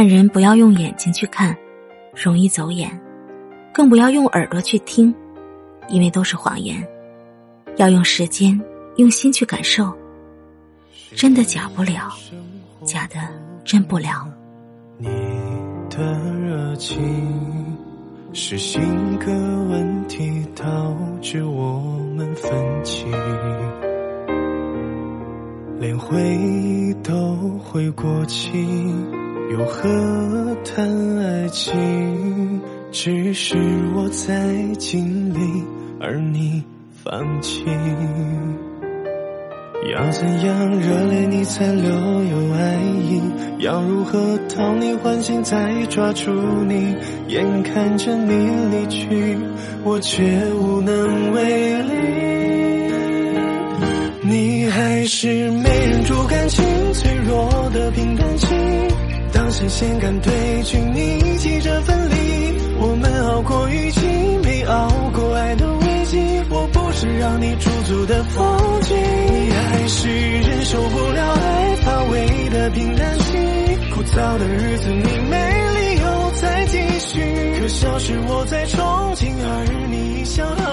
看人不要用眼睛去看，容易走眼；更不要用耳朵去听，因为都是谎言。要用时间、用心去感受，真的假不了，假的真不了。你的热情是性格问题导致我们分歧，连回忆都会过期，又何谈爱情？只是我在尽力，而你放弃。要怎样热恋你才留有爱意？要如何讨你欢心再抓住你？眼看着你离去，我却无能为力。你还是没忍住感情脆弱的平淡期，当神仙敢对君，你急着分离。我们熬过雨季，没熬过爱的危机。我不是让你驻足的风景，你还是忍受不了爱乏味的平淡期。枯燥的日子，你没理由再继续。可笑是我在憧憬，而你已消。